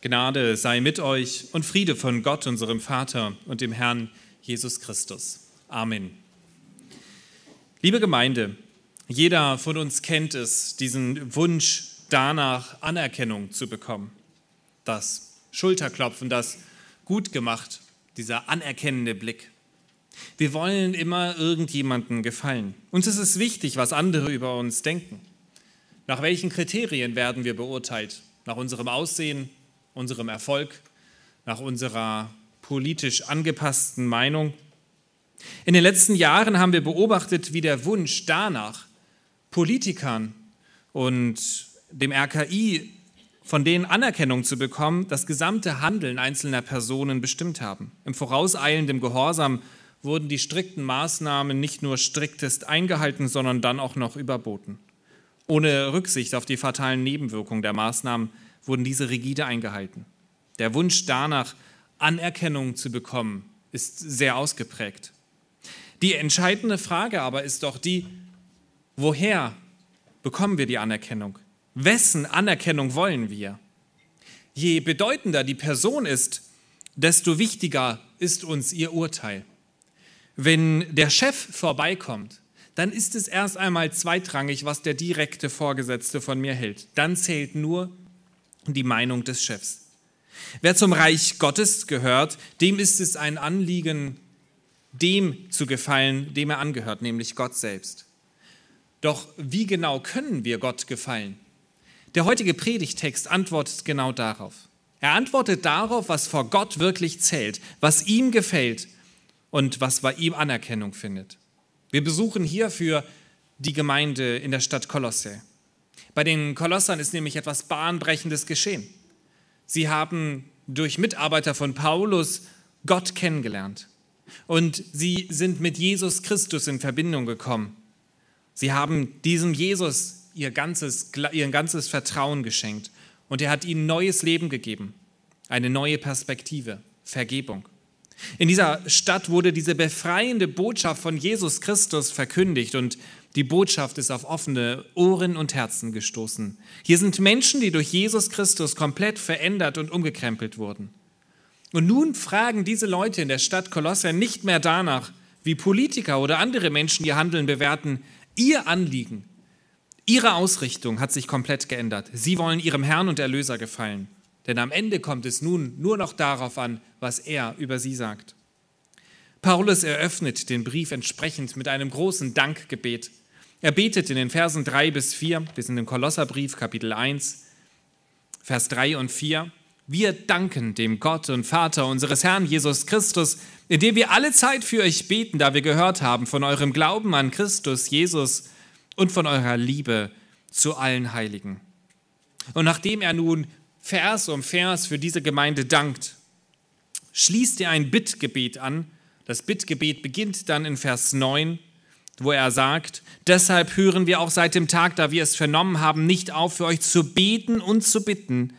Gnade sei mit euch und Friede von Gott, unserem Vater und dem Herrn Jesus Christus. Amen. Liebe Gemeinde, jeder von uns kennt es, diesen Wunsch danach Anerkennung zu bekommen. Das Schulterklopfen, das gut gemacht, dieser anerkennende Blick. Wir wollen immer irgendjemandem gefallen. Uns ist es wichtig, was andere über uns denken. Nach welchen Kriterien werden wir beurteilt? Nach unserem Aussehen, unserem Erfolg, nach unserer politisch angepassten Meinung. In den letzten Jahren haben wir beobachtet, wie der Wunsch danach, Politikern und dem RKI von denen Anerkennung zu bekommen, das gesamte Handeln einzelner Personen bestimmt haben. Im vorauseilenden Gehorsam wurden die strikten Maßnahmen nicht nur striktest eingehalten, sondern dann auch noch überboten. Ohne Rücksicht auf die fatalen Nebenwirkungen der Maßnahmen wurden diese rigide eingehalten. Der Wunsch danach, Anerkennung zu bekommen, ist sehr ausgeprägt. Die entscheidende Frage aber ist doch die, woher bekommen wir die Anerkennung? Wessen Anerkennung wollen wir? Je bedeutender die Person ist, desto wichtiger ist uns ihr Urteil. Wenn der Chef vorbeikommt, dann ist es erst einmal zweitrangig, was der direkte Vorgesetzte von mir hält. Dann zählt nur die Meinung des Chefs. Wer zum Reich Gottes gehört, dem ist es ein Anliegen, dem zu gefallen, dem er angehört, nämlich Gott selbst. Doch wie genau können wir Gott gefallen? Der heutige Predigtext antwortet genau darauf. Er antwortet darauf, was vor Gott wirklich zählt, was ihm gefällt und was bei ihm Anerkennung findet. Wir besuchen hierfür die Gemeinde in der Stadt Kolosse. Bei den Kolossern ist nämlich etwas Bahnbrechendes geschehen. Sie haben durch Mitarbeiter von Paulus Gott kennengelernt und sie sind mit Jesus Christus in Verbindung gekommen. Sie haben diesem Jesus ihr ganzes, ihr ganzes Vertrauen geschenkt und er hat ihnen neues Leben gegeben, eine neue Perspektive, Vergebung. In dieser Stadt wurde diese befreiende Botschaft von Jesus Christus verkündigt und die Botschaft ist auf offene Ohren und Herzen gestoßen. Hier sind Menschen, die durch Jesus Christus komplett verändert und umgekrempelt wurden. Und nun fragen diese Leute in der Stadt Kolosse nicht mehr danach, wie Politiker oder andere Menschen ihr Handeln bewerten. Ihr Anliegen, ihre Ausrichtung hat sich komplett geändert. Sie wollen ihrem Herrn und Erlöser gefallen. Denn am Ende kommt es nun nur noch darauf an, was er über sie sagt. Paulus eröffnet den Brief entsprechend mit einem großen Dankgebet. Er betet in den Versen 3 bis 4, wir sind im Kolosserbrief Kapitel 1, Vers 3 und 4. Wir danken dem Gott und Vater unseres Herrn Jesus Christus, indem wir alle Zeit für euch beten, da wir gehört haben von eurem Glauben an Christus Jesus und von eurer Liebe zu allen Heiligen. Und nachdem er nun Vers um Vers für diese Gemeinde dankt, schließt er ein Bittgebet an. Das Bittgebet beginnt dann in Vers 9, wo er sagt, deshalb hören wir auch seit dem Tag, da wir es vernommen haben, nicht auf, für euch zu beten und zu bitten,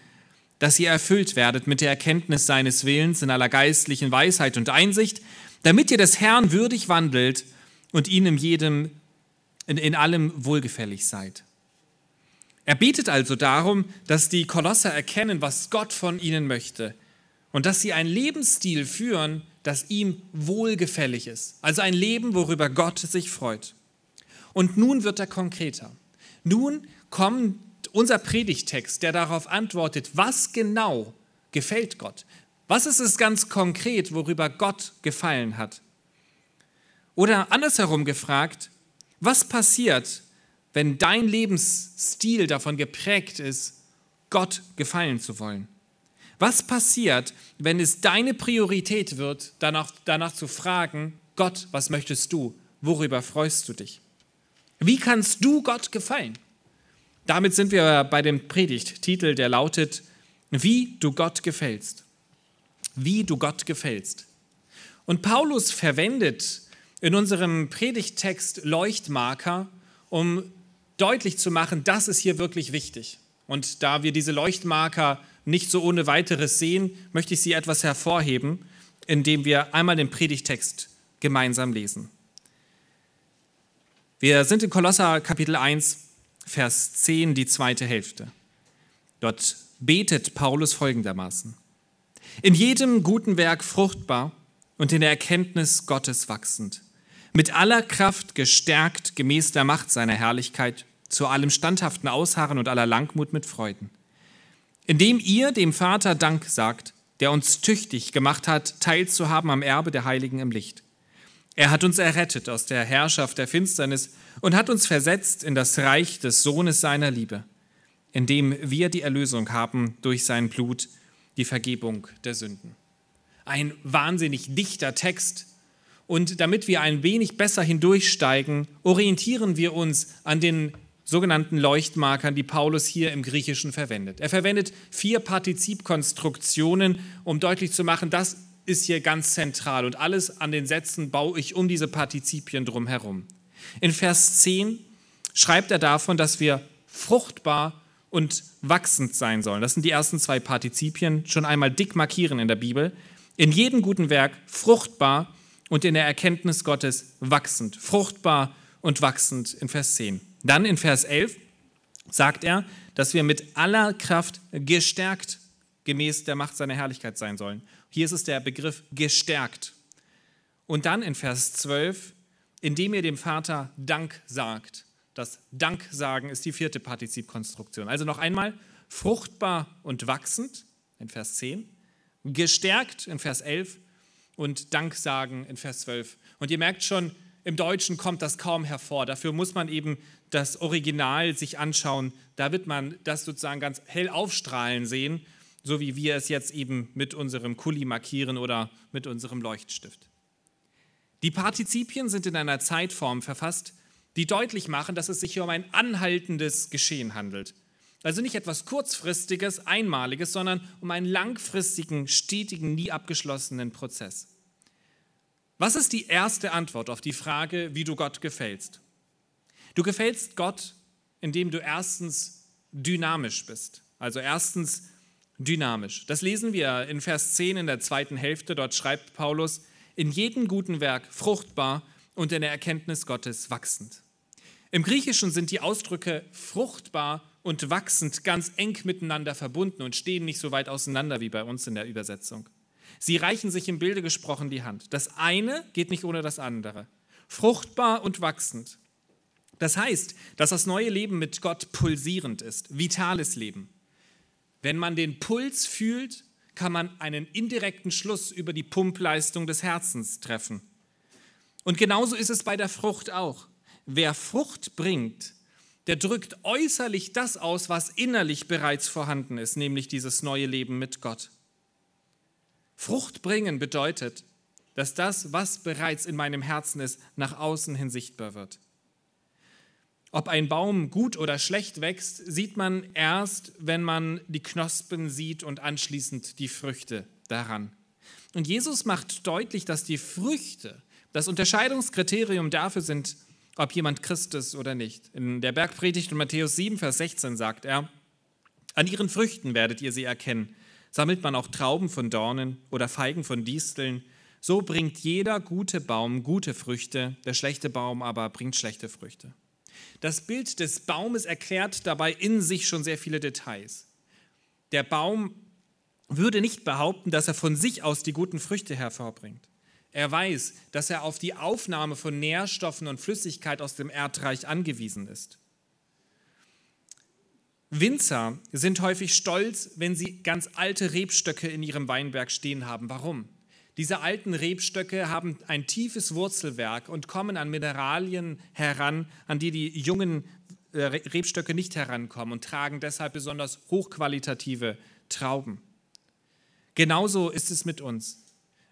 dass ihr erfüllt werdet mit der Erkenntnis seines Willens in aller geistlichen Weisheit und Einsicht, damit ihr des Herrn würdig wandelt und ihn in jedem, in, in allem wohlgefällig seid. Er betet also darum, dass die Kolosser erkennen, was Gott von ihnen möchte und dass sie einen Lebensstil führen, das ihm wohlgefällig ist. Also ein Leben, worüber Gott sich freut. Und nun wird er konkreter. Nun kommt unser Predigtext, der darauf antwortet, was genau gefällt Gott. Was ist es ganz konkret, worüber Gott gefallen hat? Oder andersherum gefragt, was passiert, wenn dein Lebensstil davon geprägt ist, Gott gefallen zu wollen? Was passiert, wenn es deine Priorität wird, danach, danach zu fragen, Gott, was möchtest du? Worüber freust du dich? Wie kannst du Gott gefallen? Damit sind wir bei dem Predigttitel, der lautet, wie du Gott gefällst. Wie du Gott gefällst. Und Paulus verwendet in unserem Predigttext Leuchtmarker, um deutlich zu machen, das ist hier wirklich wichtig. Und da wir diese Leuchtmarker nicht so ohne weiteres sehen, möchte ich sie etwas hervorheben, indem wir einmal den Predigtext gemeinsam lesen. Wir sind in Kolosser Kapitel 1, Vers 10, die zweite Hälfte. Dort betet Paulus folgendermaßen. In jedem guten Werk fruchtbar und in der Erkenntnis Gottes wachsend, mit aller Kraft gestärkt gemäß der Macht seiner Herrlichkeit, zu allem standhaften Ausharren und aller Langmut mit Freuden. Indem ihr dem Vater Dank sagt, der uns tüchtig gemacht hat, teilzuhaben am Erbe der Heiligen im Licht. Er hat uns errettet aus der Herrschaft der Finsternis und hat uns versetzt in das Reich des Sohnes seiner Liebe, in dem wir die Erlösung haben durch sein Blut, die Vergebung der Sünden. Ein wahnsinnig dichter Text. Und damit wir ein wenig besser hindurchsteigen, orientieren wir uns an den sogenannten Leuchtmarkern, die Paulus hier im Griechischen verwendet. Er verwendet vier Partizipkonstruktionen, um deutlich zu machen, das ist hier ganz zentral und alles an den Sätzen baue ich um diese Partizipien drumherum. In Vers 10 schreibt er davon, dass wir fruchtbar und wachsend sein sollen. Das sind die ersten zwei Partizipien, schon einmal dick markieren in der Bibel. In jedem guten Werk fruchtbar und in der Erkenntnis Gottes wachsend. Fruchtbar und wachsend in Vers 10. Dann in Vers 11 sagt er, dass wir mit aller Kraft gestärkt gemäß der Macht seiner Herrlichkeit sein sollen. Hier ist es der Begriff gestärkt. Und dann in Vers 12, indem ihr dem Vater Dank sagt. Das Danksagen ist die vierte Partizipkonstruktion. Also noch einmal, fruchtbar und wachsend in Vers 10, gestärkt in Vers 11 und Danksagen in Vers 12. Und ihr merkt schon, im Deutschen kommt das kaum hervor. Dafür muss man eben das Original sich anschauen. Da wird man das sozusagen ganz hell aufstrahlen sehen so wie wir es jetzt eben mit unserem Kuli markieren oder mit unserem Leuchtstift. Die Partizipien sind in einer Zeitform verfasst, die deutlich machen, dass es sich hier um ein anhaltendes Geschehen handelt. Also nicht etwas Kurzfristiges, Einmaliges, sondern um einen langfristigen, stetigen, nie abgeschlossenen Prozess. Was ist die erste Antwort auf die Frage, wie du Gott gefällst? Du gefällst Gott, indem du erstens dynamisch bist. Also erstens dynamisch. Das lesen wir in Vers 10 in der zweiten Hälfte. Dort schreibt Paulus, in jedem guten Werk fruchtbar und in der Erkenntnis Gottes wachsend. Im Griechischen sind die Ausdrücke fruchtbar und wachsend ganz eng miteinander verbunden und stehen nicht so weit auseinander wie bei uns in der Übersetzung. Sie reichen sich im Bilde gesprochen die Hand. Das eine geht nicht ohne das andere. Fruchtbar und wachsend. Das heißt, dass das neue Leben mit Gott pulsierend ist, vitales Leben. Wenn man den Puls fühlt, kann man einen indirekten Schluss über die Pumpleistung des Herzens treffen. Und genauso ist es bei der Frucht auch. Wer Frucht bringt, der drückt äußerlich das aus, was innerlich bereits vorhanden ist, nämlich dieses neue Leben mit Gott. Frucht bringen bedeutet, dass das, was bereits in meinem Herzen ist, nach außen hin sichtbar wird. Ob ein Baum gut oder schlecht wächst, sieht man erst, wenn man die Knospen sieht und anschließend die Früchte daran. Und Jesus macht deutlich, dass die Früchte das Unterscheidungskriterium dafür sind, ob jemand Christ ist oder nicht. In der Bergpredigt in Matthäus 7, Vers 16 sagt er, an ihren Früchten werdet ihr sie erkennen. Sammelt man auch Trauben von Dornen oder Feigen von Disteln, so bringt jeder gute Baum gute Früchte, der schlechte Baum aber bringt schlechte Früchte. Das Bild des Baumes erklärt dabei in sich schon sehr viele Details. Der Baum würde nicht behaupten, dass er von sich aus die guten Früchte hervorbringt. Er weiß, dass er auf die Aufnahme von Nährstoffen und Flüssigkeit aus dem Erdreich angewiesen ist. Winzer sind häufig stolz, wenn sie ganz alte Rebstöcke in ihrem Weinberg stehen haben. Warum? Diese alten Rebstöcke haben ein tiefes Wurzelwerk und kommen an Mineralien heran, an die die jungen äh, Rebstöcke nicht herankommen und tragen deshalb besonders hochqualitative Trauben. Genauso ist es mit uns.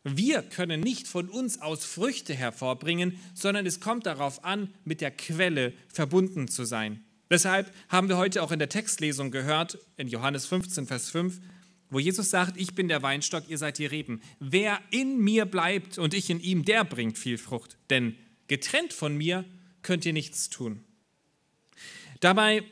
Wir können nicht von uns aus Früchte hervorbringen, sondern es kommt darauf an, mit der Quelle verbunden zu sein. Deshalb haben wir heute auch in der Textlesung gehört, in Johannes 15, Vers 5, wo Jesus sagt, ich bin der Weinstock, ihr seid die Reben. Wer in mir bleibt und ich in ihm, der bringt viel Frucht. Denn getrennt von mir könnt ihr nichts tun. Dabei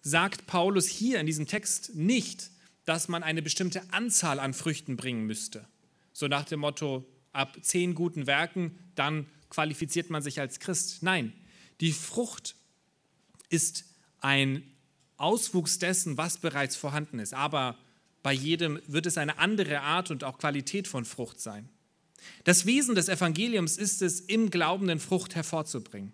sagt Paulus hier in diesem Text nicht, dass man eine bestimmte Anzahl an Früchten bringen müsste. So nach dem Motto, ab zehn guten Werken, dann qualifiziert man sich als Christ. Nein, die Frucht ist ein Auswuchs dessen, was bereits vorhanden ist. Aber bei jedem wird es eine andere Art und auch Qualität von Frucht sein. Das Wesen des Evangeliums ist es, im Glaubenden Frucht hervorzubringen.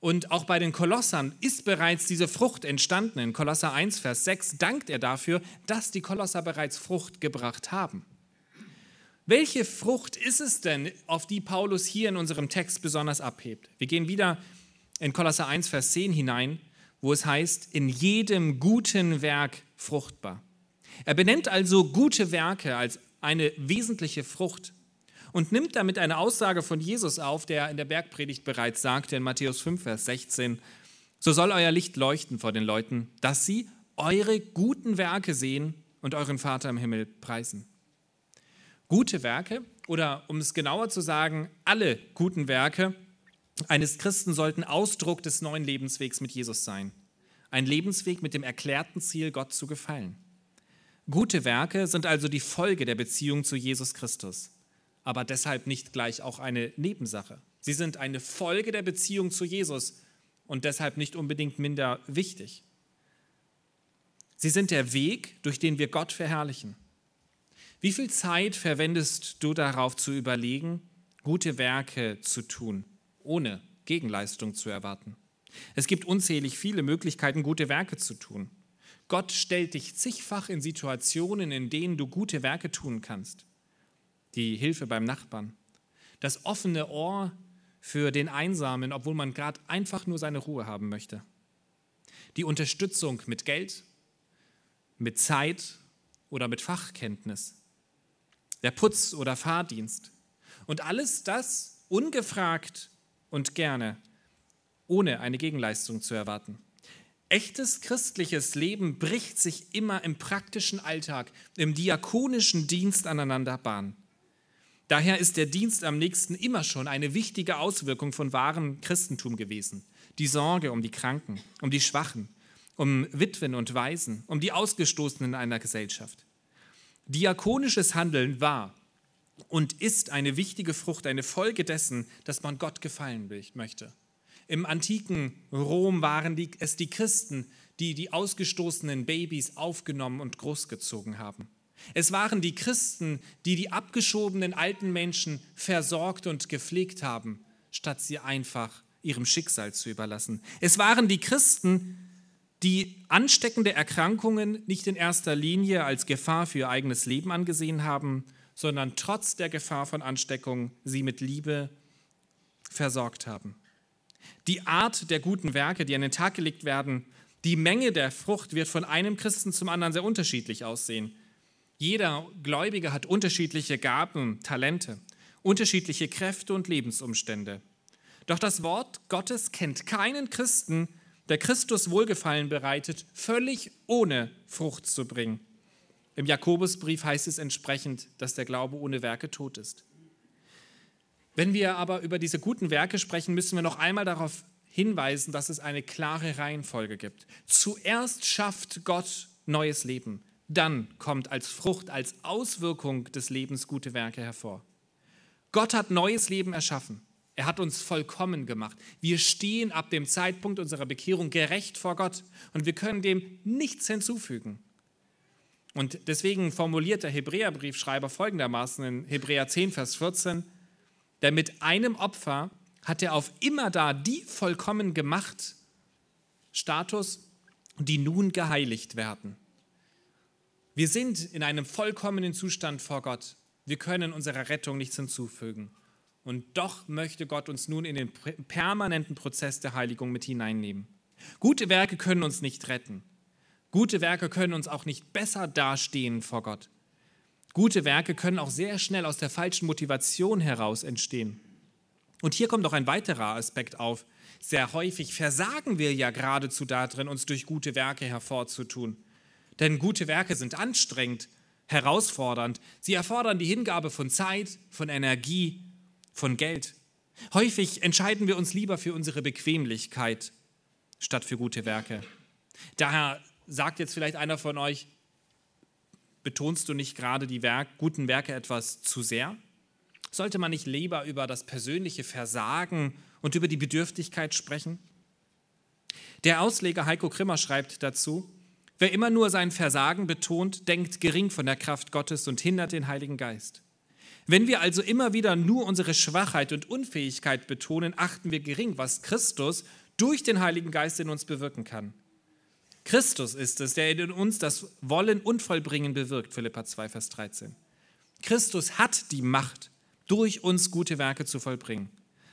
Und auch bei den Kolossern ist bereits diese Frucht entstanden. In Kolosser 1, Vers 6 dankt er dafür, dass die Kolosser bereits Frucht gebracht haben. Welche Frucht ist es denn, auf die Paulus hier in unserem Text besonders abhebt? Wir gehen wieder in Kolosser 1, Vers 10 hinein, wo es heißt, in jedem guten Werk fruchtbar. Er benennt also gute Werke als eine wesentliche Frucht und nimmt damit eine Aussage von Jesus auf, der in der Bergpredigt bereits sagte in Matthäus 5, Vers 16, so soll euer Licht leuchten vor den Leuten, dass sie eure guten Werke sehen und euren Vater im Himmel preisen. Gute Werke oder um es genauer zu sagen, alle guten Werke eines Christen sollten Ausdruck des neuen Lebenswegs mit Jesus sein. Ein Lebensweg mit dem erklärten Ziel, Gott zu gefallen. Gute Werke sind also die Folge der Beziehung zu Jesus Christus aber deshalb nicht gleich auch eine Nebensache. Sie sind eine Folge der Beziehung zu Jesus und deshalb nicht unbedingt minder wichtig. Sie sind der Weg, durch den wir Gott verherrlichen. Wie viel Zeit verwendest du darauf zu überlegen, gute Werke zu tun, ohne Gegenleistung zu erwarten? Es gibt unzählig viele Möglichkeiten, gute Werke zu tun. Gott stellt dich zigfach in Situationen, in denen du gute Werke tun kannst. Die Hilfe beim Nachbarn, das offene Ohr für den Einsamen, obwohl man gerade einfach nur seine Ruhe haben möchte, die Unterstützung mit Geld, mit Zeit oder mit Fachkenntnis, der Putz- oder Fahrdienst. Und alles das ungefragt und gerne, ohne eine Gegenleistung zu erwarten. Echtes christliches Leben bricht sich immer im praktischen Alltag, im diakonischen Dienst aneinander Bahn. Daher ist der Dienst am nächsten immer schon eine wichtige Auswirkung von wahrem Christentum gewesen. Die Sorge um die Kranken, um die Schwachen, um Witwen und Waisen, um die Ausgestoßenen einer Gesellschaft. Diakonisches Handeln war und ist eine wichtige Frucht, eine Folge dessen, dass man Gott gefallen möchte. Im antiken Rom waren die, es die Christen, die die ausgestoßenen Babys aufgenommen und großgezogen haben. Es waren die Christen, die die abgeschobenen alten Menschen versorgt und gepflegt haben, statt sie einfach ihrem Schicksal zu überlassen. Es waren die Christen, die ansteckende Erkrankungen nicht in erster Linie als Gefahr für ihr eigenes Leben angesehen haben, sondern trotz der Gefahr von Ansteckung sie mit Liebe versorgt haben. Die Art der guten Werke, die an den Tag gelegt werden, die Menge der Frucht wird von einem Christen zum anderen sehr unterschiedlich aussehen. Jeder Gläubige hat unterschiedliche Gaben, Talente, unterschiedliche Kräfte und Lebensumstände. Doch das Wort Gottes kennt keinen Christen, der Christus Wohlgefallen bereitet, völlig ohne Frucht zu bringen. Im Jakobusbrief heißt es entsprechend, dass der Glaube ohne Werke tot ist. Wenn wir aber über diese guten Werke sprechen, müssen wir noch einmal darauf hinweisen, dass es eine klare Reihenfolge gibt. Zuerst schafft Gott neues Leben dann kommt als Frucht, als Auswirkung des Lebens gute Werke hervor. Gott hat neues Leben erschaffen. Er hat uns vollkommen gemacht. Wir stehen ab dem Zeitpunkt unserer Bekehrung gerecht vor Gott und wir können dem nichts hinzufügen. Und deswegen formuliert der Hebräerbriefschreiber folgendermaßen in Hebräer 10, Vers 14, denn mit einem Opfer hat er auf immer da die vollkommen gemacht Status, die nun geheiligt werden. Wir sind in einem vollkommenen Zustand vor Gott. Wir können unserer Rettung nichts hinzufügen. Und doch möchte Gott uns nun in den permanenten Prozess der Heiligung mit hineinnehmen. Gute Werke können uns nicht retten. Gute Werke können uns auch nicht besser dastehen vor Gott. Gute Werke können auch sehr schnell aus der falschen Motivation heraus entstehen. Und hier kommt auch ein weiterer Aspekt auf. Sehr häufig versagen wir ja geradezu darin, uns durch gute Werke hervorzutun. Denn gute Werke sind anstrengend, herausfordernd. Sie erfordern die Hingabe von Zeit, von Energie, von Geld. Häufig entscheiden wir uns lieber für unsere Bequemlichkeit statt für gute Werke. Daher sagt jetzt vielleicht einer von euch, betonst du nicht gerade die Werk, guten Werke etwas zu sehr? Sollte man nicht lieber über das persönliche Versagen und über die Bedürftigkeit sprechen? Der Ausleger Heiko Krimmer schreibt dazu, wer immer nur sein Versagen betont, denkt gering von der Kraft Gottes und hindert den Heiligen Geist. Wenn wir also immer wieder nur unsere Schwachheit und Unfähigkeit betonen, achten wir gering, was Christus durch den Heiligen Geist in uns bewirken kann. Christus ist es, der in uns das Wollen und Vollbringen bewirkt, Philippa 2, Vers 13. Christus hat die Macht, durch uns gute Werke zu vollbringen.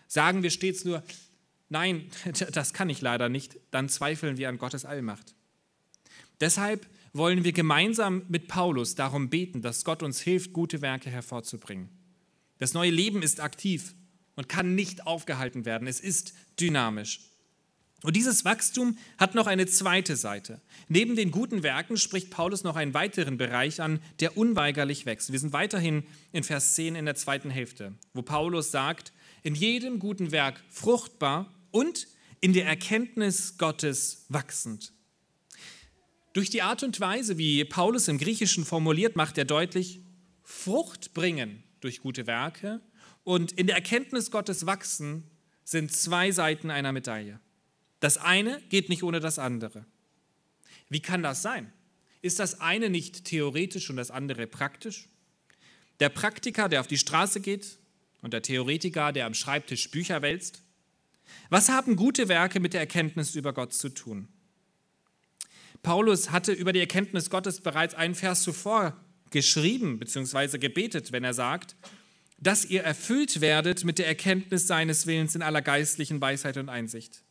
Sagen wir stets nur, nein, das kann ich leider nicht, dann zweifeln wir an Gottes Allmacht. Deshalb wollen wir gemeinsam mit Paulus darum beten, dass Gott uns hilft, gute Werke hervorzubringen. Das neue Leben ist aktiv und kann nicht aufgehalten werden. Es ist dynamisch. Und dieses Wachstum hat noch eine zweite Seite. Neben den guten Werken spricht Paulus noch einen weiteren Bereich an, der unweigerlich wächst. Wir sind weiterhin in Vers 10 in der zweiten Hälfte, wo Paulus sagt, in jedem guten Werk fruchtbar und in der Erkenntnis Gottes wachsend. Durch die Art und Weise, wie Paulus im Griechischen formuliert, macht er deutlich, Frucht bringen durch gute Werke und in der Erkenntnis Gottes wachsen sind zwei Seiten einer Medaille. Das eine geht nicht ohne das andere. Wie kann das sein? Ist das eine nicht theoretisch und das andere praktisch? Der Praktiker, der auf die Straße geht und der Theoretiker, der am Schreibtisch Bücher wälzt? Was haben gute Werke mit der Erkenntnis über Gott zu tun? Paulus hatte über die Erkenntnis Gottes bereits einen Vers zuvor geschrieben bzw. gebetet, wenn er sagt, dass ihr erfüllt werdet mit der Erkenntnis seines Willens in aller geistlichen Weisheit und Einsicht.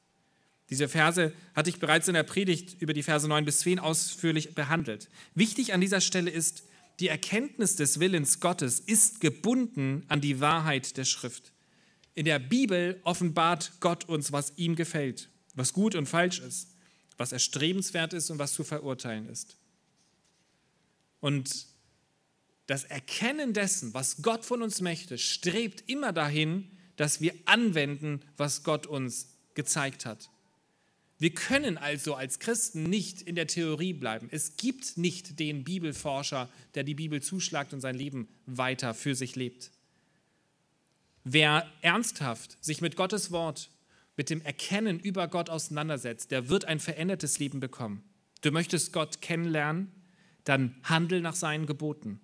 Diese Verse hatte ich bereits in der Predigt über die Verse 9 bis 10 ausführlich behandelt. Wichtig an dieser Stelle ist, die Erkenntnis des Willens Gottes ist gebunden an die Wahrheit der Schrift. In der Bibel offenbart Gott uns, was ihm gefällt, was gut und falsch ist, was erstrebenswert ist und was zu verurteilen ist. Und das Erkennen dessen, was Gott von uns möchte, strebt immer dahin, dass wir anwenden, was Gott uns gezeigt hat. Wir können also als Christen nicht in der Theorie bleiben. Es gibt nicht den Bibelforscher, der die Bibel zuschlagt und sein Leben weiter für sich lebt. Wer ernsthaft sich mit Gottes Wort, mit dem Erkennen über Gott auseinandersetzt, der wird ein verändertes Leben bekommen. Du möchtest Gott kennenlernen, dann handel nach seinen Geboten.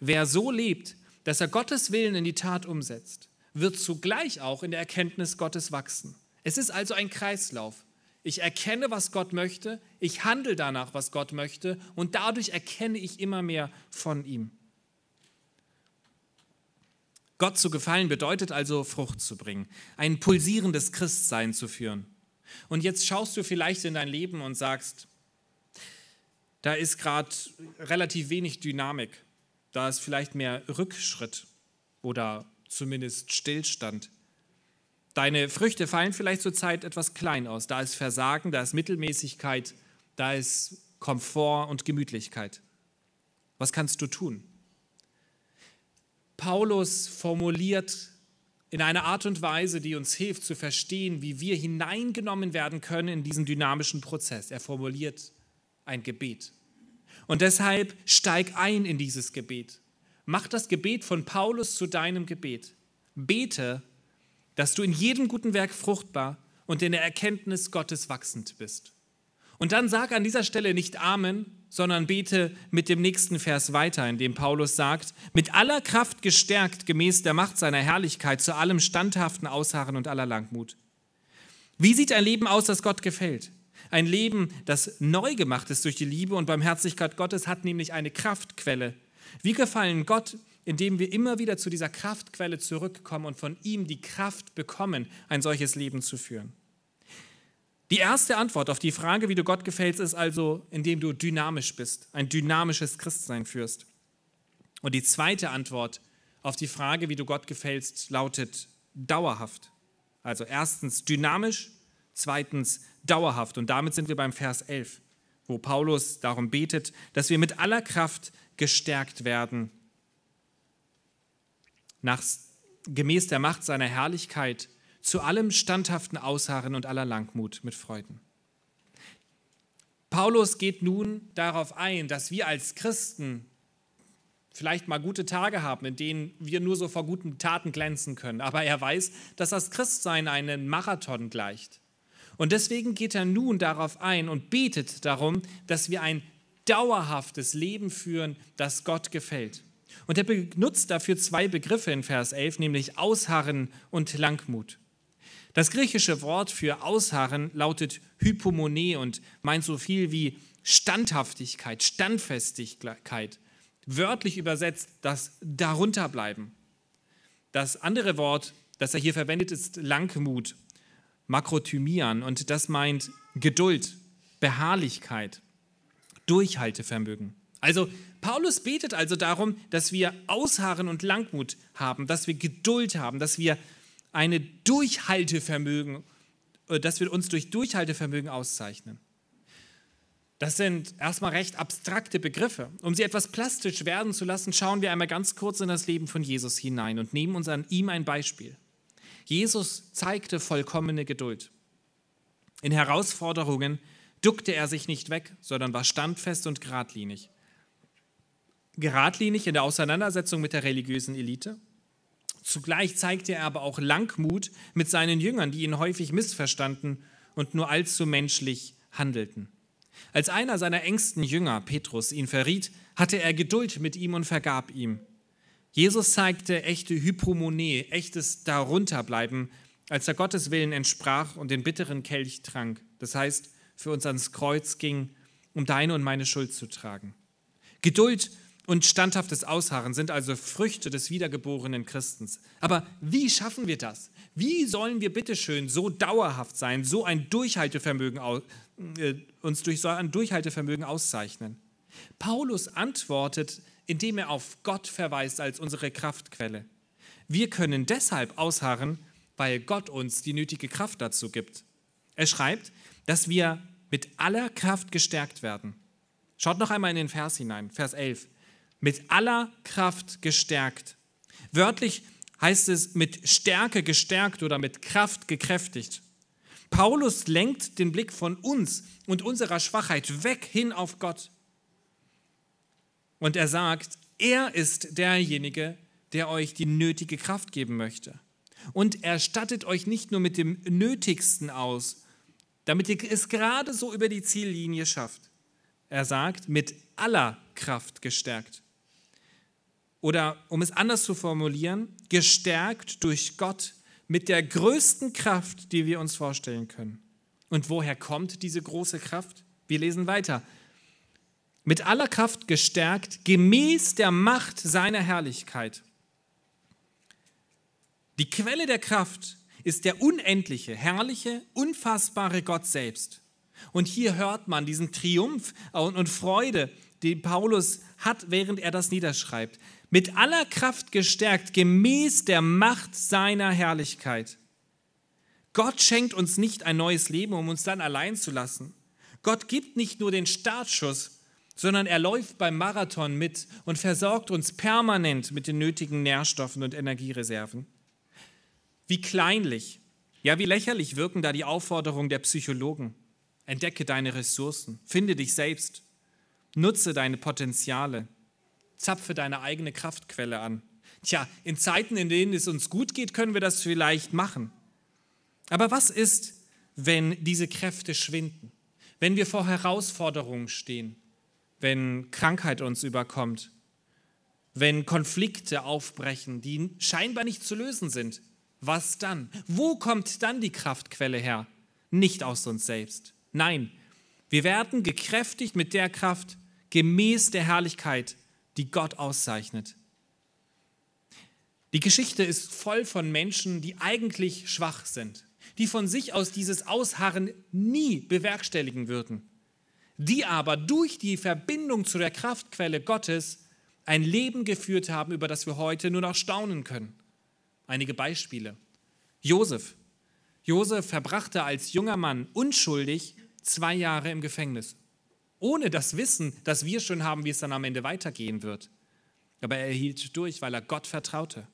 Wer so lebt, dass er Gottes Willen in die Tat umsetzt, wird zugleich auch in der Erkenntnis Gottes wachsen. Es ist also ein Kreislauf. Ich erkenne, was Gott möchte, ich handle danach, was Gott möchte und dadurch erkenne ich immer mehr von ihm. Gott zu gefallen bedeutet also Frucht zu bringen, ein pulsierendes Christsein zu führen. Und jetzt schaust du vielleicht in dein Leben und sagst, da ist gerade relativ wenig Dynamik, da ist vielleicht mehr Rückschritt oder zumindest Stillstand. Deine Früchte fallen vielleicht zurzeit etwas klein aus. Da ist Versagen, da ist Mittelmäßigkeit, da ist Komfort und Gemütlichkeit. Was kannst du tun? Paulus formuliert in einer Art und Weise, die uns hilft zu verstehen, wie wir hineingenommen werden können in diesen dynamischen Prozess. Er formuliert ein Gebet. Und deshalb steig ein in dieses Gebet. Mach das Gebet von Paulus zu deinem Gebet. Bete dass du in jedem guten Werk fruchtbar und in der Erkenntnis Gottes wachsend bist. Und dann sag an dieser Stelle nicht Amen, sondern bete mit dem nächsten Vers weiter, in dem Paulus sagt, mit aller Kraft gestärkt gemäß der Macht seiner Herrlichkeit zu allem standhaften Ausharren und aller Langmut. Wie sieht ein Leben aus, das Gott gefällt? Ein Leben, das neu gemacht ist durch die Liebe und Barmherzigkeit Gottes, hat nämlich eine Kraftquelle. Wie gefallen Gott indem wir immer wieder zu dieser Kraftquelle zurückkommen und von ihm die Kraft bekommen, ein solches Leben zu führen. Die erste Antwort auf die Frage, wie du Gott gefällst, ist also, indem du dynamisch bist, ein dynamisches Christsein führst. Und die zweite Antwort auf die Frage, wie du Gott gefällst, lautet dauerhaft. Also erstens dynamisch, zweitens dauerhaft. Und damit sind wir beim Vers 11, wo Paulus darum betet, dass wir mit aller Kraft gestärkt werden nach, gemäß der Macht seiner Herrlichkeit zu allem standhaften Ausharren und aller Langmut mit Freuden. Paulus geht nun darauf ein, dass wir als Christen vielleicht mal gute Tage haben, in denen wir nur so vor guten Taten glänzen können. Aber er weiß, dass das Christsein einen Marathon gleicht. Und deswegen geht er nun darauf ein und betet darum, dass wir ein dauerhaftes Leben führen, das Gott gefällt. Und er benutzt dafür zwei Begriffe in Vers 11, nämlich Ausharren und Langmut. Das griechische Wort für Ausharren lautet Hypomone und meint so viel wie Standhaftigkeit, Standfestigkeit. Wörtlich übersetzt das Darunterbleiben. Das andere Wort, das er hier verwendet, ist Langmut, Makrothymian und das meint Geduld, Beharrlichkeit, Durchhaltevermögen. Also Paulus betet also darum, dass wir Ausharren und Langmut haben, dass wir Geduld haben, dass wir eine Durchhaltevermögen, äh, dass wir uns durch Durchhaltevermögen auszeichnen. Das sind erstmal recht abstrakte Begriffe. Um sie etwas plastisch werden zu lassen, schauen wir einmal ganz kurz in das Leben von Jesus hinein und nehmen uns an ihm ein Beispiel. Jesus zeigte vollkommene Geduld. In Herausforderungen duckte er sich nicht weg, sondern war standfest und geradlinig. Geradlinig in der Auseinandersetzung mit der religiösen Elite. Zugleich zeigte er aber auch Langmut mit seinen Jüngern, die ihn häufig missverstanden und nur allzu menschlich handelten. Als einer seiner engsten Jünger, Petrus, ihn verriet, hatte er Geduld mit ihm und vergab ihm. Jesus zeigte echte Hypomone, echtes Darunterbleiben, als er Gottes Willen entsprach und den bitteren Kelch trank. Das heißt, für uns ans Kreuz ging, um deine und meine Schuld zu tragen. Geduld und standhaftes Ausharren sind also Früchte des wiedergeborenen Christens. Aber wie schaffen wir das? Wie sollen wir bitteschön so dauerhaft sein, so ein Durchhaltevermögen, äh, uns durch so ein Durchhaltevermögen auszeichnen? Paulus antwortet, indem er auf Gott verweist als unsere Kraftquelle. Wir können deshalb ausharren, weil Gott uns die nötige Kraft dazu gibt. Er schreibt, dass wir mit aller Kraft gestärkt werden. Schaut noch einmal in den Vers hinein, Vers 11 mit aller Kraft gestärkt. Wörtlich heißt es mit Stärke gestärkt oder mit Kraft gekräftigt. Paulus lenkt den Blick von uns und unserer Schwachheit weg hin auf Gott. Und er sagt, er ist derjenige, der euch die nötige Kraft geben möchte. Und er stattet euch nicht nur mit dem Nötigsten aus, damit ihr es gerade so über die Ziellinie schafft. Er sagt, mit aller Kraft gestärkt. Oder um es anders zu formulieren, gestärkt durch Gott mit der größten Kraft, die wir uns vorstellen können. Und woher kommt diese große Kraft? Wir lesen weiter. Mit aller Kraft gestärkt, gemäß der Macht seiner Herrlichkeit. Die Quelle der Kraft ist der unendliche, herrliche, unfassbare Gott selbst. Und hier hört man diesen Triumph und Freude, den Paulus hat, während er das niederschreibt mit aller Kraft gestärkt, gemäß der Macht seiner Herrlichkeit. Gott schenkt uns nicht ein neues Leben, um uns dann allein zu lassen. Gott gibt nicht nur den Startschuss, sondern er läuft beim Marathon mit und versorgt uns permanent mit den nötigen Nährstoffen und Energiereserven. Wie kleinlich, ja wie lächerlich wirken da die Aufforderungen der Psychologen. Entdecke deine Ressourcen, finde dich selbst, nutze deine Potenziale zapfe deine eigene Kraftquelle an. Tja, in Zeiten, in denen es uns gut geht, können wir das vielleicht machen. Aber was ist, wenn diese Kräfte schwinden? Wenn wir vor Herausforderungen stehen? Wenn Krankheit uns überkommt? Wenn Konflikte aufbrechen, die scheinbar nicht zu lösen sind? Was dann? Wo kommt dann die Kraftquelle her? Nicht aus uns selbst. Nein, wir werden gekräftigt mit der Kraft gemäß der Herrlichkeit die Gott auszeichnet. Die Geschichte ist voll von Menschen, die eigentlich schwach sind, die von sich aus dieses Ausharren nie bewerkstelligen würden, die aber durch die Verbindung zu der Kraftquelle Gottes ein Leben geführt haben, über das wir heute nur noch staunen können. Einige Beispiele. Josef. Josef verbrachte als junger Mann unschuldig zwei Jahre im Gefängnis ohne das Wissen, das wir schon haben, wie es dann am Ende weitergehen wird. Aber er hielt durch, weil er Gott vertraute.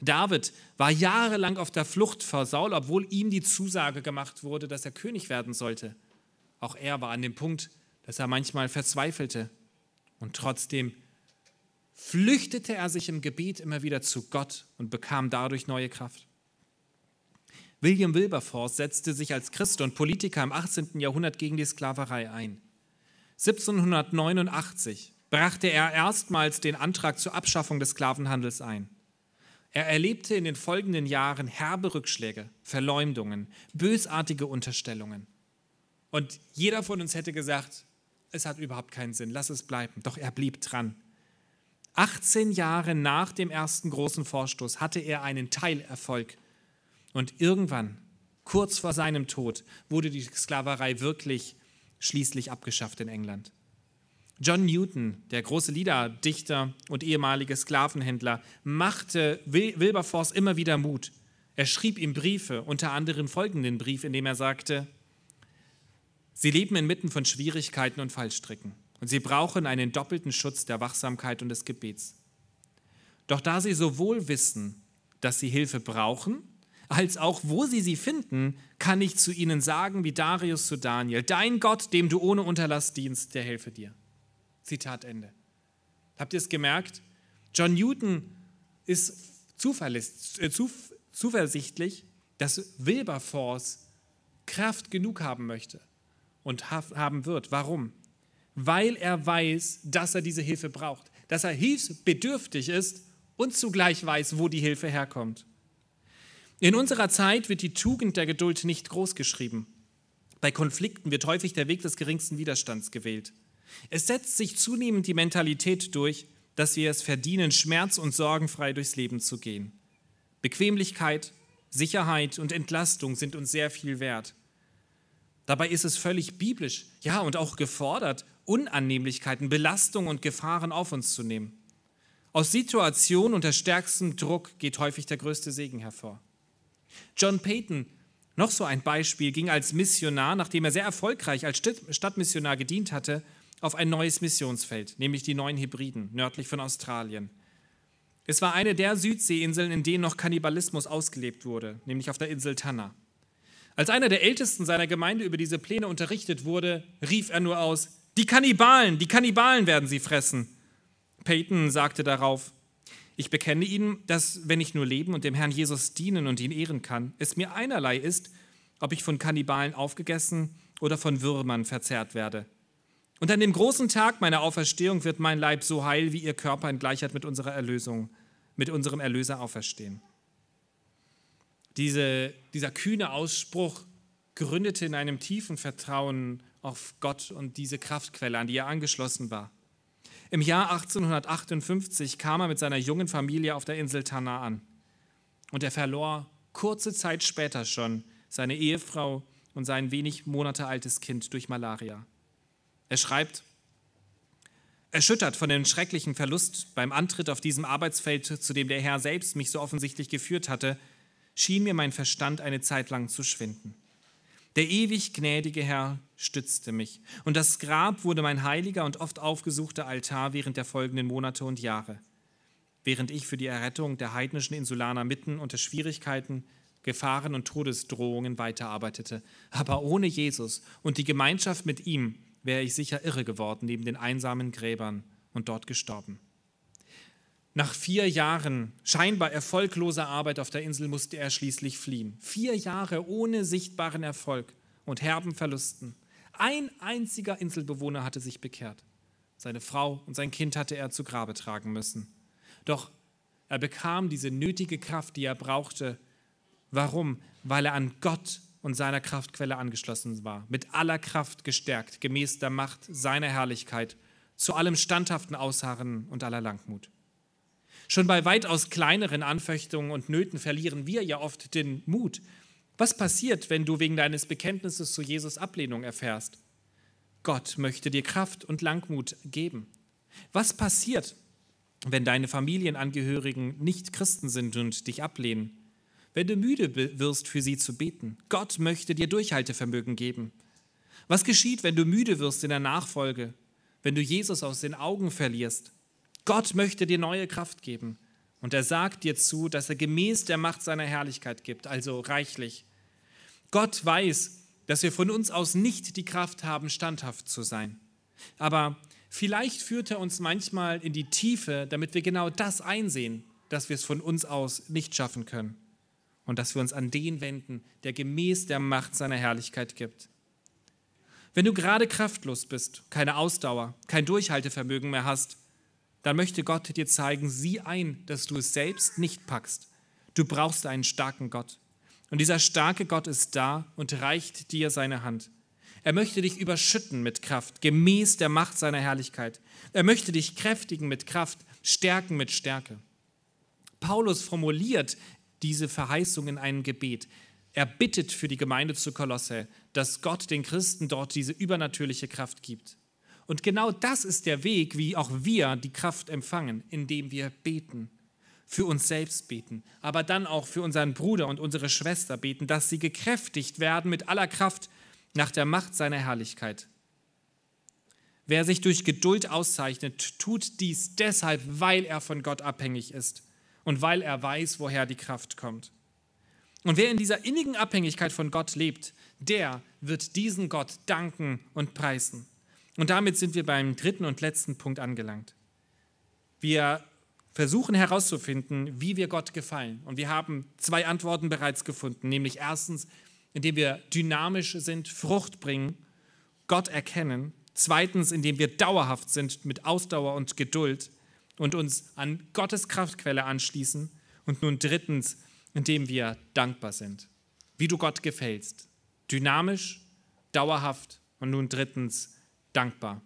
David war jahrelang auf der Flucht vor Saul, obwohl ihm die Zusage gemacht wurde, dass er König werden sollte. Auch er war an dem Punkt, dass er manchmal verzweifelte. Und trotzdem flüchtete er sich im Gebet immer wieder zu Gott und bekam dadurch neue Kraft. William Wilberforce setzte sich als Christ und Politiker im 18. Jahrhundert gegen die Sklaverei ein. 1789 brachte er erstmals den Antrag zur Abschaffung des Sklavenhandels ein. Er erlebte in den folgenden Jahren herbe Rückschläge, Verleumdungen, bösartige Unterstellungen. Und jeder von uns hätte gesagt, es hat überhaupt keinen Sinn, lass es bleiben. Doch er blieb dran. 18 Jahre nach dem ersten großen Vorstoß hatte er einen Teilerfolg. Und irgendwann, kurz vor seinem Tod, wurde die Sklaverei wirklich schließlich abgeschafft in England. John Newton, der große Liederdichter und ehemalige Sklavenhändler, machte Wilberforce immer wieder Mut. Er schrieb ihm Briefe, unter anderem folgenden Brief, in dem er sagte, Sie leben inmitten von Schwierigkeiten und Fallstricken und sie brauchen einen doppelten Schutz der Wachsamkeit und des Gebets. Doch da sie sowohl wissen, dass sie Hilfe brauchen, als auch wo sie sie finden, kann ich zu ihnen sagen, wie Darius zu Daniel, dein Gott, dem du ohne Unterlass dienst, der helfe dir. Zitat Ende. Habt ihr es gemerkt? John Newton ist äh, zuversichtlich, dass Wilberforce Kraft genug haben möchte und haben wird. Warum? Weil er weiß, dass er diese Hilfe braucht, dass er hilfsbedürftig ist und zugleich weiß, wo die Hilfe herkommt. In unserer Zeit wird die Tugend der Geduld nicht großgeschrieben. Bei Konflikten wird häufig der Weg des geringsten Widerstands gewählt. Es setzt sich zunehmend die Mentalität durch, dass wir es verdienen, schmerz- und sorgenfrei durchs Leben zu gehen. Bequemlichkeit, Sicherheit und Entlastung sind uns sehr viel wert. Dabei ist es völlig biblisch, ja und auch gefordert, Unannehmlichkeiten, Belastungen und Gefahren auf uns zu nehmen. Aus Situationen unter stärkstem Druck geht häufig der größte Segen hervor. John Payton, noch so ein Beispiel, ging als Missionar, nachdem er sehr erfolgreich als Stadtmissionar gedient hatte, auf ein neues Missionsfeld, nämlich die Neuen Hebriden, nördlich von Australien. Es war eine der Südseeinseln, in denen noch Kannibalismus ausgelebt wurde, nämlich auf der Insel Tanna. Als einer der Ältesten seiner Gemeinde über diese Pläne unterrichtet wurde, rief er nur aus, die Kannibalen, die Kannibalen werden sie fressen. Peyton sagte darauf, ich bekenne Ihnen, dass, wenn ich nur leben und dem Herrn Jesus dienen und ihn ehren kann, es mir einerlei ist, ob ich von Kannibalen aufgegessen oder von Würmern verzehrt werde. Und an dem großen Tag meiner Auferstehung wird mein Leib so heil wie ihr Körper in Gleichheit mit unserer Erlösung, mit unserem Erlöser auferstehen. Diese, dieser kühne Ausspruch gründete in einem tiefen Vertrauen auf Gott und diese Kraftquelle, an die er angeschlossen war. Im Jahr 1858 kam er mit seiner jungen Familie auf der Insel Tana an. Und er verlor kurze Zeit später schon seine Ehefrau und sein wenig Monate altes Kind durch Malaria. Er schreibt, erschüttert von dem schrecklichen Verlust beim Antritt auf diesem Arbeitsfeld, zu dem der Herr selbst mich so offensichtlich geführt hatte, schien mir mein Verstand eine Zeit lang zu schwinden. Der ewig gnädige Herr stützte mich, und das Grab wurde mein heiliger und oft aufgesuchter Altar während der folgenden Monate und Jahre, während ich für die Errettung der heidnischen Insulaner mitten unter Schwierigkeiten, Gefahren und Todesdrohungen weiterarbeitete. Aber ohne Jesus und die Gemeinschaft mit ihm wäre ich sicher irre geworden neben den einsamen Gräbern und dort gestorben. Nach vier Jahren scheinbar erfolgloser Arbeit auf der Insel musste er schließlich fliehen. Vier Jahre ohne sichtbaren Erfolg und herben Verlusten. Ein einziger Inselbewohner hatte sich bekehrt. Seine Frau und sein Kind hatte er zu Grabe tragen müssen. Doch er bekam diese nötige Kraft, die er brauchte. Warum? Weil er an Gott und seiner Kraftquelle angeschlossen war, mit aller Kraft gestärkt, gemäß der Macht seiner Herrlichkeit, zu allem standhaften Ausharren und aller Langmut. Schon bei weitaus kleineren Anfechtungen und Nöten verlieren wir ja oft den Mut. Was passiert, wenn du wegen deines Bekenntnisses zu Jesus Ablehnung erfährst? Gott möchte dir Kraft und Langmut geben. Was passiert, wenn deine Familienangehörigen nicht Christen sind und dich ablehnen? wenn du müde wirst, für sie zu beten. Gott möchte dir Durchhaltevermögen geben. Was geschieht, wenn du müde wirst in der Nachfolge, wenn du Jesus aus den Augen verlierst? Gott möchte dir neue Kraft geben. Und er sagt dir zu, dass er gemäß der Macht seiner Herrlichkeit gibt, also reichlich. Gott weiß, dass wir von uns aus nicht die Kraft haben, standhaft zu sein. Aber vielleicht führt er uns manchmal in die Tiefe, damit wir genau das einsehen, dass wir es von uns aus nicht schaffen können. und dass wir uns an den wenden, der gemäß der Macht seiner Herrlichkeit gibt. Wenn du gerade kraftlos bist, keine Ausdauer, kein Durchhaltevermögen mehr hast, dann möchte Gott dir zeigen, sieh ein, dass du es selbst nicht packst. Du brauchst einen starken Gott. Und dieser starke Gott ist da und reicht dir seine Hand. Er möchte dich überschütten mit Kraft, gemäß der Macht seiner Herrlichkeit. Er möchte dich kräftigen mit Kraft, stärken mit Stärke. Paulus formuliert diese Verheißung in einem Gebet. Er bittet für die Gemeinde zu Kolosse, dass Gott den Christen dort diese übernatürliche Kraft gibt. Und genau das ist der Weg, wie auch wir die Kraft empfangen, indem wir beten. Für uns selbst beten, aber dann auch für unseren Bruder und unsere Schwester beten, dass sie gekräftigt werden mit aller Kraft nach der Macht seiner Herrlichkeit. Wer sich durch Geduld auszeichnet, tut dies deshalb, weil er von Gott abhängig ist und weil er weiß, woher die Kraft kommt. Und wer in dieser innigen Abhängigkeit von Gott lebt, der wird diesen Gott danken und preisen. Und damit sind wir beim dritten und letzten Punkt angelangt. Wir versuchen herauszufinden, wie wir Gott gefallen. Und wir haben zwei Antworten bereits gefunden, nämlich erstens, indem wir dynamisch sind, Frucht bringen, Gott erkennen. Zweitens, indem wir dauerhaft sind mit Ausdauer und Geduld und uns an Gottes Kraftquelle anschließen. Und nun drittens, indem wir dankbar sind, wie du Gott gefällst. Dynamisch, dauerhaft und nun drittens dankbar.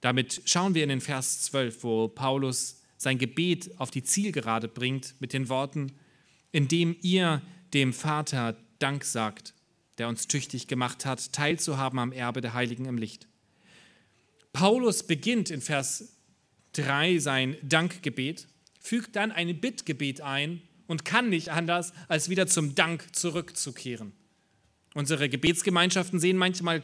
Damit schauen wir in den Vers 12, wo Paulus sein Gebet auf die Zielgerade bringt mit den Worten, indem ihr dem Vater Dank sagt, der uns tüchtig gemacht hat, teilzuhaben am Erbe der Heiligen im Licht. Paulus beginnt in Vers 3 sein Dankgebet, fügt dann ein Bittgebet ein und kann nicht anders, als wieder zum Dank zurückzukehren. Unsere Gebetsgemeinschaften sehen manchmal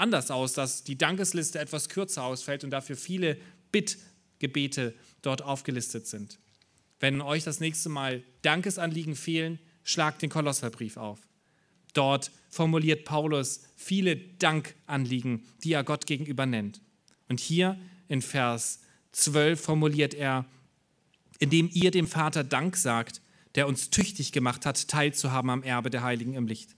anders aus, dass die Dankesliste etwas kürzer ausfällt und dafür viele Bittgebete dort aufgelistet sind. Wenn euch das nächste Mal Dankesanliegen fehlen, schlagt den Kolosserbrief auf. Dort formuliert Paulus viele Dankanliegen, die er Gott gegenüber nennt. Und hier in Vers 12 formuliert er, indem ihr dem Vater Dank sagt, der uns tüchtig gemacht hat, teilzuhaben am Erbe der Heiligen im Licht.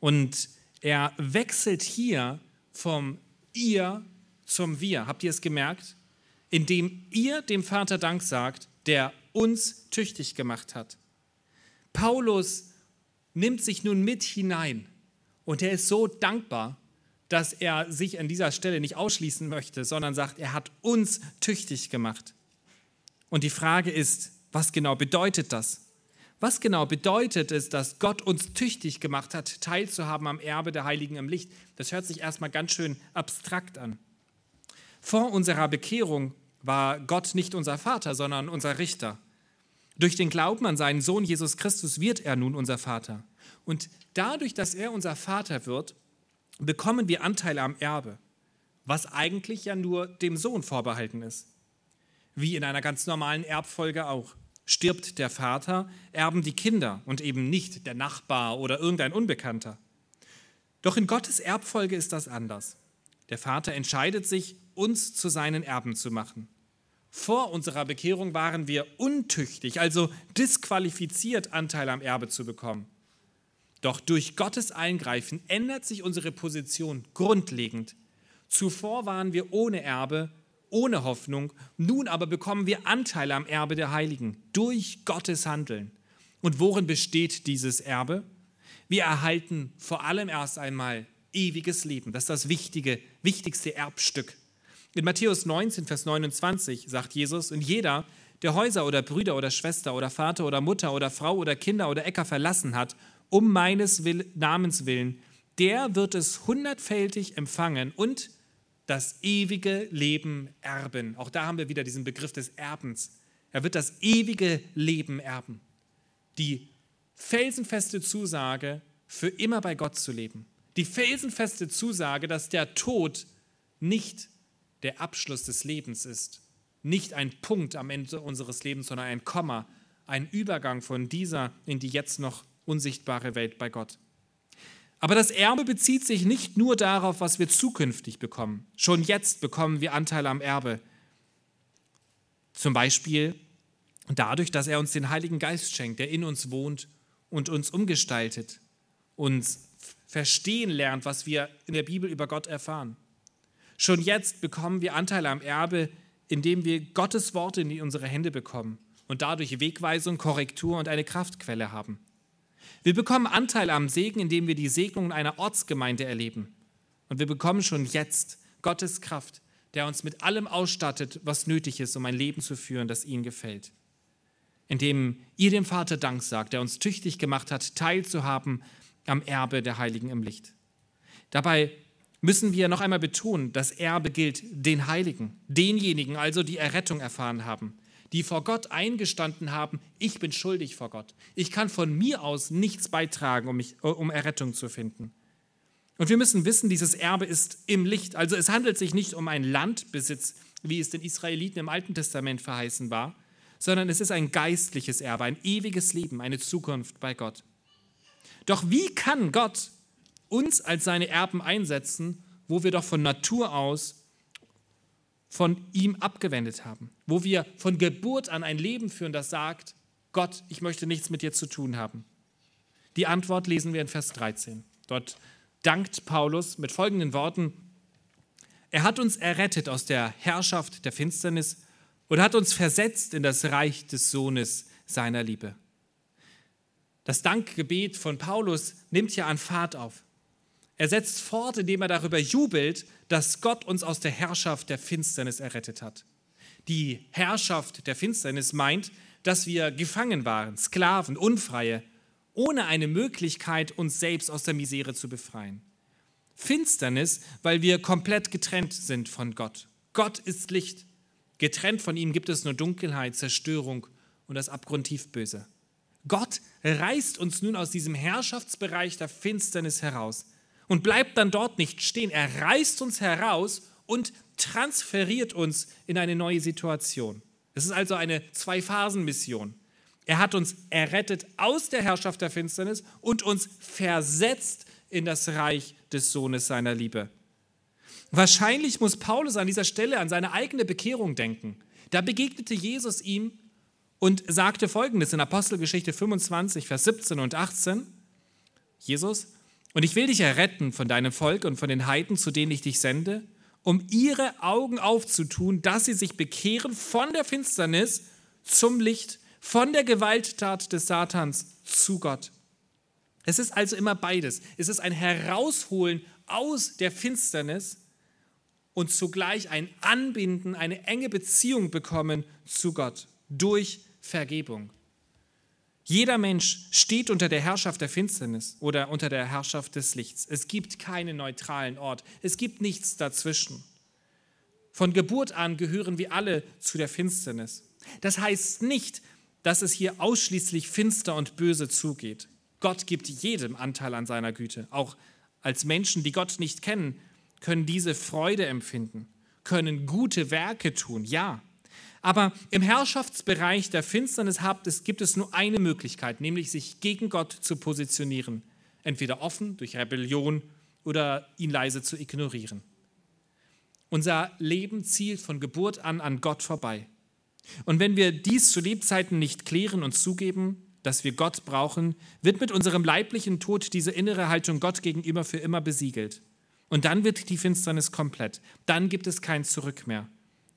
Und er wechselt hier vom ihr zum wir. Habt ihr es gemerkt? Indem ihr dem Vater Dank sagt, der uns tüchtig gemacht hat. Paulus nimmt sich nun mit hinein und er ist so dankbar, dass er sich an dieser Stelle nicht ausschließen möchte, sondern sagt, er hat uns tüchtig gemacht. Und die Frage ist, was genau bedeutet das? Was genau bedeutet es, dass Gott uns tüchtig gemacht hat, teilzuhaben am Erbe der Heiligen im Licht? Das hört sich erstmal ganz schön abstrakt an. Vor unserer Bekehrung war Gott nicht unser Vater, sondern unser Richter. Durch den Glauben an seinen Sohn Jesus Christus wird er nun unser Vater. Und dadurch, dass er unser Vater wird, bekommen wir Anteile am Erbe, was eigentlich ja nur dem Sohn vorbehalten ist. Wie in einer ganz normalen Erbfolge auch. Stirbt der Vater, erben die Kinder und eben nicht der Nachbar oder irgendein Unbekannter. Doch in Gottes Erbfolge ist das anders. Der Vater entscheidet sich, uns zu seinen Erben zu machen. Vor unserer Bekehrung waren wir untüchtig, also disqualifiziert, Anteil am Erbe zu bekommen. Doch durch Gottes Eingreifen ändert sich unsere Position grundlegend. Zuvor waren wir ohne Erbe, ohne Hoffnung, nun aber bekommen wir Anteile am Erbe der Heiligen durch Gottes Handeln. Und worin besteht dieses Erbe? Wir erhalten vor allem erst einmal ewiges Leben. Das ist das wichtige, wichtigste Erbstück. In Matthäus 19, Vers 29 sagt Jesus, und jeder, der Häuser oder Brüder oder Schwester oder Vater oder Mutter oder Frau oder Kinder oder Äcker verlassen hat um meines Namens willen, der wird es hundertfältig empfangen und das ewige Leben erben. Auch da haben wir wieder diesen Begriff des Erbens. Er wird das ewige Leben erben. Die felsenfeste Zusage, für immer bei Gott zu leben. Die felsenfeste Zusage, dass der Tod nicht der Abschluss des Lebens ist. Nicht ein Punkt am Ende unseres Lebens, sondern ein Komma, ein Übergang von dieser in die jetzt noch unsichtbare Welt bei Gott. Aber das Erbe bezieht sich nicht nur darauf, was wir zukünftig bekommen. Schon jetzt bekommen wir Anteile am Erbe. Zum Beispiel dadurch, dass er uns den Heiligen Geist schenkt, der in uns wohnt und uns umgestaltet, uns verstehen lernt, was wir in der Bibel über Gott erfahren. Schon jetzt bekommen wir Anteil am Erbe, indem wir Gottes Worte in unsere Hände bekommen und dadurch Wegweisung, Korrektur und eine Kraftquelle haben. Wir bekommen Anteil am Segen, indem wir die Segnungen einer Ortsgemeinde erleben. Und wir bekommen schon jetzt Gottes Kraft, der uns mit allem ausstattet, was nötig ist, um ein Leben zu führen, das ihm gefällt. Indem ihr dem Vater Dank sagt, der uns tüchtig gemacht hat, teilzuhaben am Erbe der Heiligen im Licht. Dabei müssen wir noch einmal betonen, das Erbe gilt den Heiligen, denjenigen also, die Errettung erfahren haben, die vor Gott eingestanden haben, ich bin schuldig vor Gott. Ich kann von mir aus nichts beitragen, um, mich, um Errettung zu finden. Und wir müssen wissen, dieses Erbe ist im Licht. Also es handelt sich nicht um einen Landbesitz, wie es den Israeliten im Alten Testament verheißen war, sondern es ist ein geistliches Erbe, ein ewiges Leben, eine Zukunft bei Gott. Doch wie kann Gott uns als seine Erben einsetzen, wo wir doch von Natur aus von ihm abgewendet haben, wo wir von Geburt an ein Leben führen, das sagt, Gott, ich möchte nichts mit dir zu tun haben. Die Antwort lesen wir in Vers 13. Dort dankt Paulus mit folgenden Worten, er hat uns errettet aus der Herrschaft der Finsternis und hat uns versetzt in das Reich des Sohnes seiner Liebe. Das Dankgebet von Paulus nimmt ja an Fahrt auf. Er setzt fort, indem er darüber jubelt, dass Gott uns aus der Herrschaft der Finsternis errettet hat. Die Herrschaft der Finsternis meint, dass wir gefangen waren, Sklaven, Unfreie, ohne eine Möglichkeit, uns selbst aus der Misere zu befreien. Finsternis, weil wir komplett getrennt sind von Gott. Gott ist Licht. Getrennt von ihm gibt es nur Dunkelheit, Zerstörung und das abgrundtief Böse. Gott reißt uns nun aus diesem Herrschaftsbereich der Finsternis heraus und bleibt dann dort nicht stehen. Er reißt uns heraus und transferiert uns in eine neue Situation. Es ist also eine Zwei-Phasen-Mission. Er hat uns errettet aus der Herrschaft der Finsternis und uns versetzt in das Reich des Sohnes seiner Liebe. Wahrscheinlich muss Paulus an dieser Stelle an seine eigene Bekehrung denken. Da begegnete Jesus ihm und sagte folgendes in Apostelgeschichte 25, Vers 17 und 18. Jesus, und ich will dich erretten von deinem Volk und von den Heiden, zu denen ich dich sende, um ihre Augen aufzutun, dass sie sich bekehren von der Finsternis zum Licht von der Gewalttat des Satans zu Gott. Es ist also immer beides. Es ist ein Herausholen aus der Finsternis und zugleich ein Anbinden, eine enge Beziehung bekommen zu Gott durch Vergebung. Jeder Mensch steht unter der Herrschaft der Finsternis oder unter der Herrschaft des Lichts. Es gibt keinen neutralen Ort. Es gibt nichts dazwischen. Von Geburt an gehören wir alle zu der Finsternis. Das heißt nicht, dass es hier ausschließlich finster und böse zugeht. Gott gibt jedem Anteil an seiner Güte. Auch als Menschen, die Gott nicht kennen, können diese Freude empfinden, können gute Werke tun, ja. Aber im Herrschaftsbereich der Finsternis gibt es nur eine Möglichkeit, nämlich sich gegen Gott zu positionieren. Entweder offen durch Rebellion oder ihn leise zu ignorieren. Unser Leben zielt von Geburt an an Gott vorbei. Und wenn wir dies zu Lebzeiten nicht klären und zugeben, dass wir Gott brauchen, wird mit unserem leiblichen Tod diese innere Haltung Gott gegenüber für immer besiegelt. Und dann wird die Finsternis komplett. Dann gibt es kein Zurück mehr.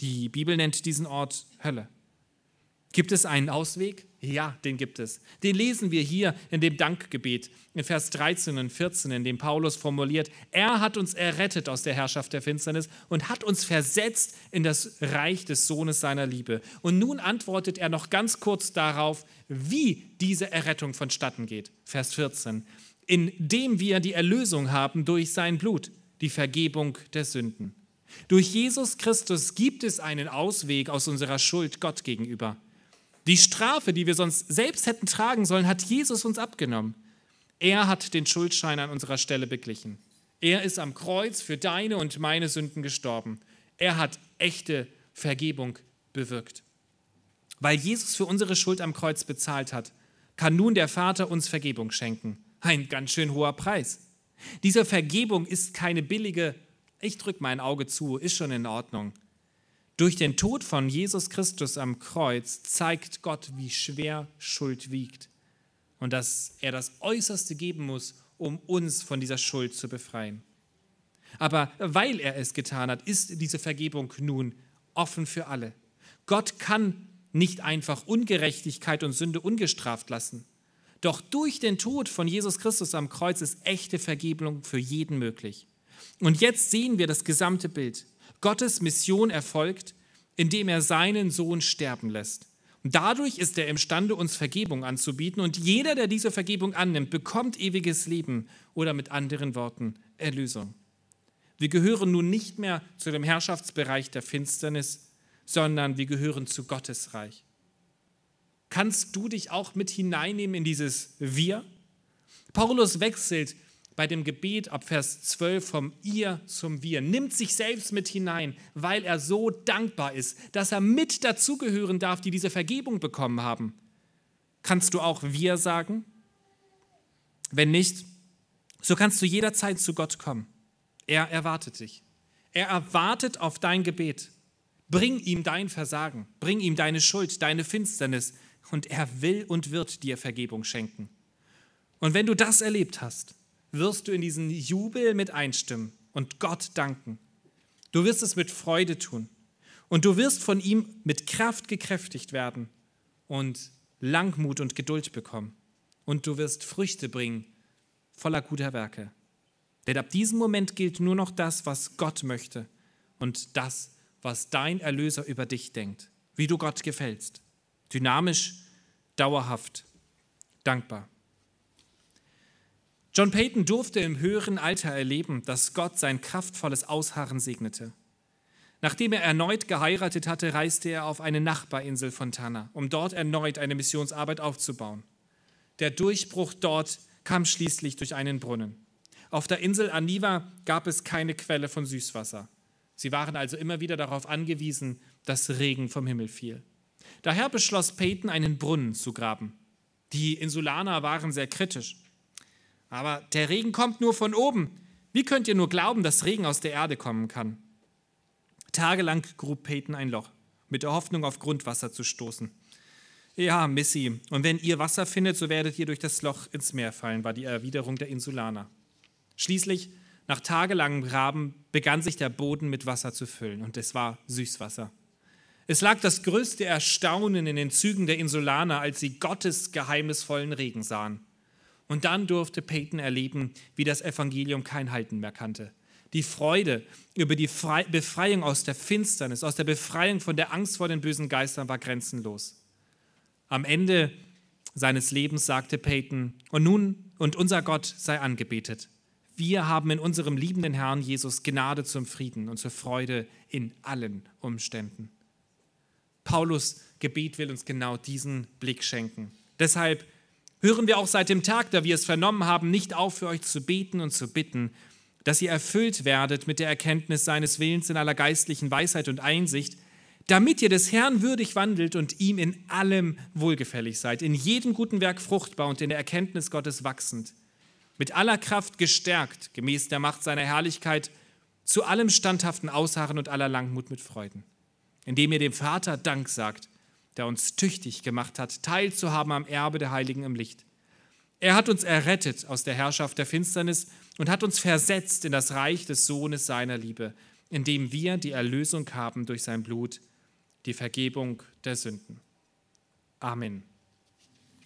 Die Bibel nennt diesen Ort Hölle. Gibt es einen Ausweg? Ja, den gibt es. Den lesen wir hier in dem Dankgebet in Vers 13 und 14, in dem Paulus formuliert, er hat uns errettet aus der Herrschaft der Finsternis und hat uns versetzt in das Reich des Sohnes seiner Liebe. Und nun antwortet er noch ganz kurz darauf, wie diese Errettung vonstatten geht. Vers 14, indem wir die Erlösung haben durch sein Blut, die Vergebung der Sünden. Durch Jesus Christus gibt es einen Ausweg aus unserer Schuld Gott gegenüber. Die Strafe, die wir sonst selbst hätten tragen sollen, hat Jesus uns abgenommen. Er hat den Schuldschein an unserer Stelle beglichen. Er ist am Kreuz für deine und meine Sünden gestorben. Er hat echte Vergebung bewirkt. Weil Jesus für unsere Schuld am Kreuz bezahlt hat, kann nun der Vater uns Vergebung schenken. Ein ganz schön hoher Preis. Diese Vergebung ist keine billige, ich drücke mein Auge zu, ist schon in Ordnung. Durch den Tod von Jesus Christus am Kreuz zeigt Gott, wie schwer Schuld wiegt und dass er das Äußerste geben muss, um uns von dieser Schuld zu befreien. Aber weil er es getan hat, ist diese Vergebung nun offen für alle. Gott kann nicht einfach Ungerechtigkeit und Sünde ungestraft lassen. Doch durch den Tod von Jesus Christus am Kreuz ist echte Vergebung für jeden möglich. Und jetzt sehen wir das gesamte Bild. Gottes Mission erfolgt, indem er seinen Sohn sterben lässt. Und dadurch ist er imstande, uns Vergebung anzubieten. Und jeder, der diese Vergebung annimmt, bekommt ewiges Leben oder mit anderen Worten Erlösung. Wir gehören nun nicht mehr zu dem Herrschaftsbereich der Finsternis, sondern wir gehören zu Gottes Reich. Kannst du dich auch mit hineinnehmen in dieses Wir? Paulus wechselt bei dem Gebet ab Vers 12 vom Ihr zum Wir, nimmt sich selbst mit hinein, weil er so dankbar ist, dass er mit dazugehören darf, die diese Vergebung bekommen haben. Kannst du auch Wir sagen? Wenn nicht, so kannst du jederzeit zu Gott kommen. Er erwartet dich. Er erwartet auf dein Gebet. Bring ihm dein Versagen, bring ihm deine Schuld, deine Finsternis und er will und wird dir Vergebung schenken. Und wenn du das erlebt hast, wirst du in diesen Jubel mit einstimmen und Gott danken. Du wirst es mit Freude tun und du wirst von ihm mit Kraft gekräftigt werden und Langmut und Geduld bekommen. Und du wirst Früchte bringen voller guter Werke. Denn ab diesem Moment gilt nur noch das, was Gott möchte und das, was dein Erlöser über dich denkt, wie du Gott gefällst. Dynamisch, dauerhaft, dankbar. John Payton durfte im höheren Alter erleben, dass Gott sein kraftvolles Ausharren segnete. Nachdem er erneut geheiratet hatte, reiste er auf eine Nachbarinsel von Tanna, um dort erneut eine Missionsarbeit aufzubauen. Der Durchbruch dort kam schließlich durch einen Brunnen. Auf der Insel Aniva gab es keine Quelle von Süßwasser. Sie waren also immer wieder darauf angewiesen, dass Regen vom Himmel fiel. Daher beschloss Peyton, einen Brunnen zu graben. Die Insulaner waren sehr kritisch. Aber der Regen kommt nur von oben. Wie könnt ihr nur glauben, dass Regen aus der Erde kommen kann? Tagelang grub Peyton ein Loch, mit der Hoffnung, auf Grundwasser zu stoßen. Ja, Missy, und wenn ihr Wasser findet, so werdet ihr durch das Loch ins Meer fallen, war die Erwiderung der Insulaner. Schließlich, nach tagelangem Graben, begann sich der Boden mit Wasser zu füllen und es war Süßwasser. Es lag das größte Erstaunen in den Zügen der Insulaner, als sie Gottes geheimnisvollen Regen sahen. Und dann durfte Peyton erleben, wie das Evangelium kein Halten mehr kannte. Die Freude über die Befreiung aus der Finsternis, aus der Befreiung von der Angst vor den bösen Geistern war grenzenlos. Am Ende seines Lebens sagte Peyton, und nun, und unser Gott sei angebetet. Wir haben in unserem liebenden Herrn Jesus Gnade zum Frieden und zur Freude in allen Umständen. Paulus Gebet will uns genau diesen Blick schenken. Deshalb hören wir auch seit dem Tag, da wir es vernommen haben, nicht auf für euch zu beten und zu bitten, dass ihr erfüllt werdet mit der Erkenntnis seines Willens in aller geistlichen Weisheit und Einsicht, damit ihr des Herrn würdig wandelt und ihm in allem wohlgefällig seid, in jedem guten Werk fruchtbar und in der Erkenntnis Gottes wachsend, mit aller Kraft gestärkt, gemäß der Macht seiner Herrlichkeit, zu allem standhaften Ausharren und aller Langmut mit Freuden, indem ihr dem Vater Dank sagt, der uns tüchtig gemacht hat, teilzuhaben am Erbe der Heiligen im Licht. Er hat uns errettet aus der Herrschaft der Finsternis und hat uns versetzt in das Reich des Sohnes seiner Liebe, indem wir die Erlösung haben durch sein Blut, die Vergebung der Sünden. Amen.